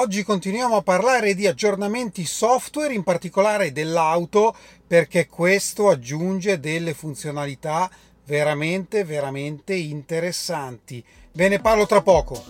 Oggi continuiamo a parlare di aggiornamenti software, in particolare dell'auto, perché questo aggiunge delle funzionalità veramente, veramente interessanti. Ve ne parlo tra poco.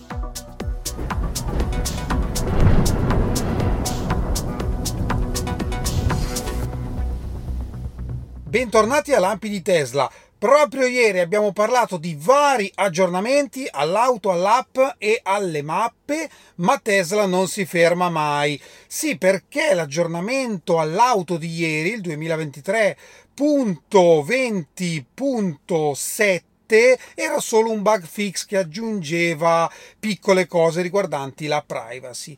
Bentornati a Lampi di Tesla. Proprio ieri abbiamo parlato di vari aggiornamenti all'auto, all'app e alle mappe, ma Tesla non si ferma mai. Sì, perché l'aggiornamento all'auto di ieri, il 2023.20.7, era solo un bug fix che aggiungeva piccole cose riguardanti la privacy.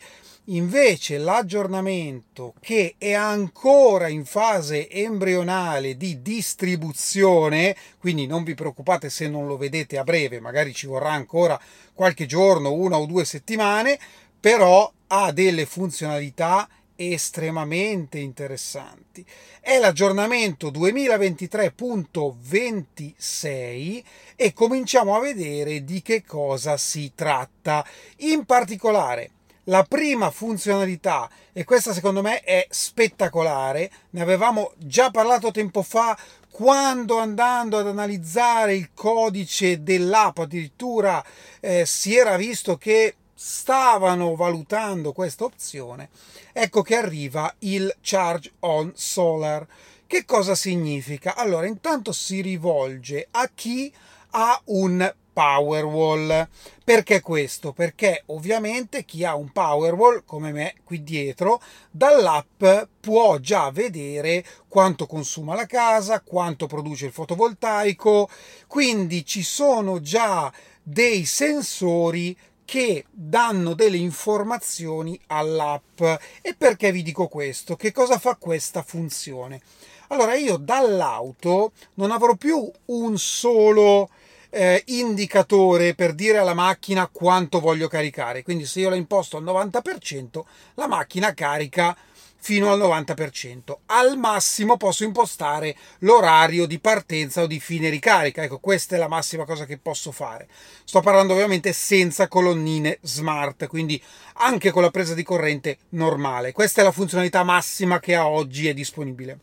Invece l'aggiornamento che è ancora in fase embrionale di distribuzione, quindi non vi preoccupate se non lo vedete a breve, magari ci vorrà ancora qualche giorno, una o due settimane, però ha delle funzionalità estremamente interessanti. È l'aggiornamento 2023.26 e cominciamo a vedere di che cosa si tratta. In particolare, la prima funzionalità, e questa secondo me è spettacolare, ne avevamo già parlato tempo fa quando andando ad analizzare il codice dell'app addirittura eh, si era visto che stavano valutando questa opzione, ecco che arriva il Charge on Solar. Che cosa significa? Allora, intanto si rivolge a chi ha un Powerwall. Perché questo? Perché ovviamente chi ha un Powerwall come me qui dietro dall'app può già vedere quanto consuma la casa, quanto produce il fotovoltaico, quindi ci sono già dei sensori che danno delle informazioni all'app. E perché vi dico questo? Che cosa fa questa funzione? Allora io dall'auto non avrò più un solo eh, indicatore per dire alla macchina quanto voglio caricare. Quindi se io la imposto al 90%, la macchina carica fino al 90%. Al massimo posso impostare l'orario di partenza o di fine ricarica. Ecco, questa è la massima cosa che posso fare. Sto parlando ovviamente senza colonnine smart, quindi anche con la presa di corrente normale. Questa è la funzionalità massima che a oggi è disponibile.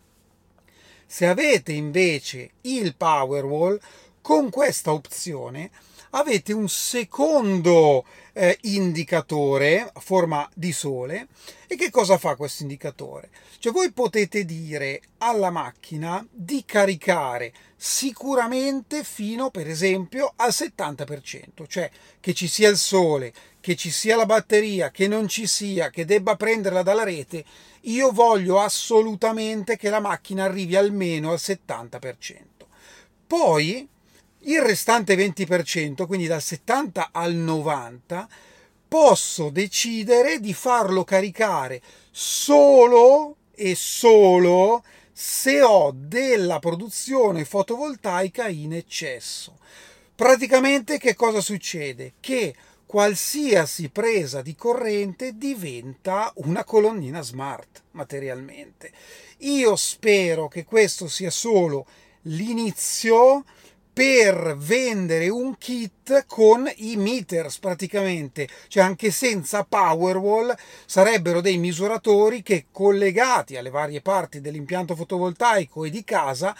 Se avete invece il Powerwall, con questa opzione avete un secondo eh, indicatore a forma di sole e che cosa fa questo indicatore? Cioè voi potete dire alla macchina di caricare sicuramente fino per esempio al 70%, cioè che ci sia il sole, che ci sia la batteria, che non ci sia, che debba prenderla dalla rete, io voglio assolutamente che la macchina arrivi almeno al 70%. Poi il restante 20%, quindi dal 70 al 90, posso decidere di farlo caricare solo e solo se ho della produzione fotovoltaica in eccesso. Praticamente che cosa succede? Che qualsiasi presa di corrente diventa una colonnina smart materialmente. Io spero che questo sia solo l'inizio per vendere un kit con i meters praticamente, cioè anche senza Powerwall sarebbero dei misuratori che collegati alle varie parti dell'impianto fotovoltaico e di casa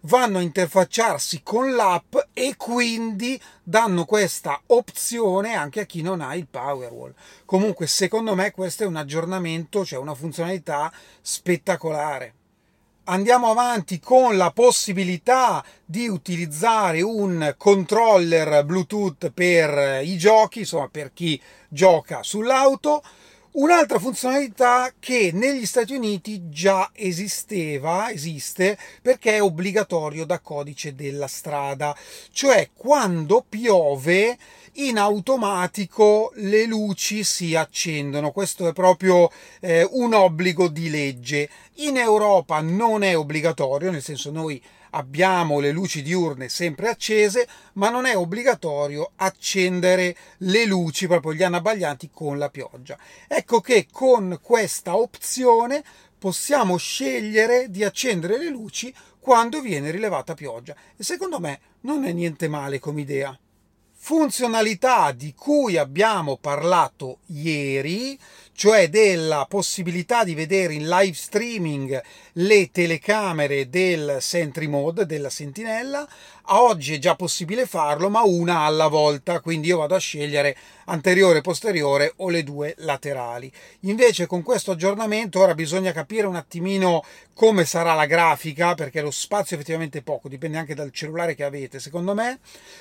vanno a interfacciarsi con l'app e quindi danno questa opzione anche a chi non ha il Powerwall. Comunque, secondo me, questo è un aggiornamento, cioè una funzionalità spettacolare andiamo avanti con la possibilità di utilizzare un controller Bluetooth per i giochi, insomma per chi gioca sull'auto. Un'altra funzionalità che negli Stati Uniti già esisteva, esiste, perché è obbligatorio da codice della strada, cioè quando piove in automatico le luci si accendono. Questo è proprio eh, un obbligo di legge. In Europa non è obbligatorio, nel senso noi abbiamo le luci diurne sempre accese, ma non è obbligatorio accendere le luci, proprio gli anabbaglianti con la pioggia. Ecco che con questa opzione possiamo scegliere di accendere le luci quando viene rilevata pioggia e secondo me non è niente male come idea funzionalità di cui abbiamo parlato ieri, cioè della possibilità di vedere in live streaming le telecamere del Sentry Mode, della sentinella. A oggi è già possibile farlo, ma una alla volta, quindi io vado a scegliere anteriore, posteriore o le due laterali. Invece con questo aggiornamento ora bisogna capire un attimino come sarà la grafica, perché lo spazio è effettivamente poco, dipende anche dal cellulare che avete, secondo me,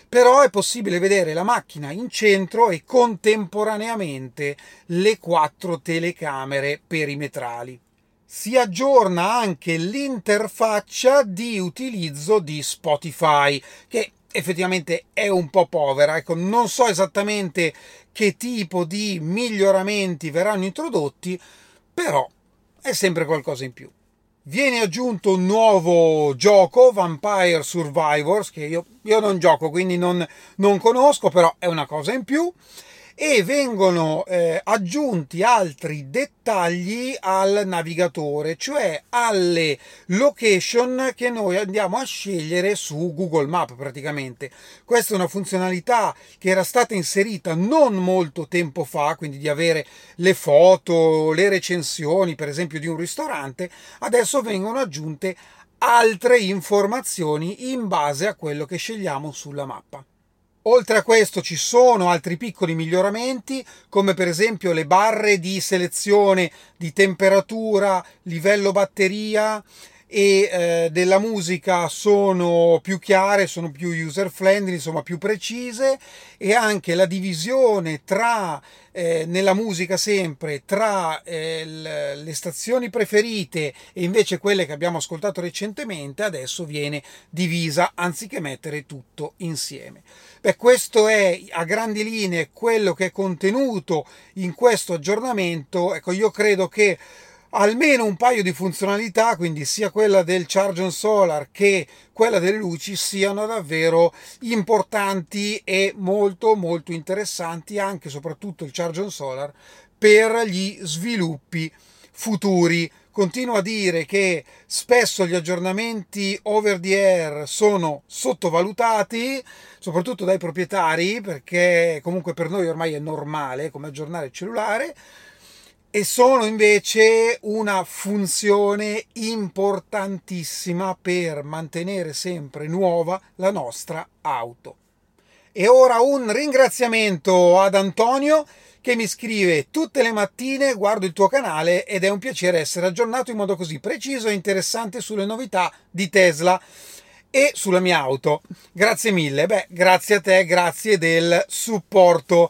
però è possibile vedere la macchina in centro e contemporaneamente le quattro telecamere perimetrali si aggiorna anche l'interfaccia di utilizzo di Spotify, che effettivamente è un po' povera. Ecco, non so esattamente che tipo di miglioramenti verranno introdotti, però è sempre qualcosa in più. Viene aggiunto un nuovo gioco, Vampire Survivors, che io, io non gioco, quindi non, non conosco, però è una cosa in più e vengono eh, aggiunti altri dettagli al navigatore, cioè alle location che noi andiamo a scegliere su Google Maps praticamente. Questa è una funzionalità che era stata inserita non molto tempo fa, quindi di avere le foto, le recensioni, per esempio di un ristorante, adesso vengono aggiunte altre informazioni in base a quello che scegliamo sulla mappa. Oltre a questo ci sono altri piccoli miglioramenti, come per esempio le barre di selezione di temperatura, livello batteria e eh, della musica sono più chiare, sono più user friendly, insomma più precise e anche la divisione tra eh, nella musica sempre tra eh, le stazioni preferite e invece quelle che abbiamo ascoltato recentemente adesso viene divisa anziché mettere tutto insieme. Beh, questo è a grandi linee quello che è contenuto in questo aggiornamento. Ecco, io credo che almeno un paio di funzionalità, quindi sia quella del Charge on Solar che quella delle luci, siano davvero importanti e molto molto interessanti, anche soprattutto il Charge on Solar, per gli sviluppi futuri. Continuo a dire che spesso gli aggiornamenti over the air sono sottovalutati, soprattutto dai proprietari, perché comunque per noi ormai è normale come aggiornare il cellulare e sono invece una funzione importantissima per mantenere sempre nuova la nostra auto. E ora un ringraziamento ad Antonio che mi scrive tutte le mattine guardo il tuo canale ed è un piacere essere aggiornato in modo così preciso e interessante sulle novità di Tesla e sulla mia auto. Grazie mille, beh, grazie a te, grazie del supporto.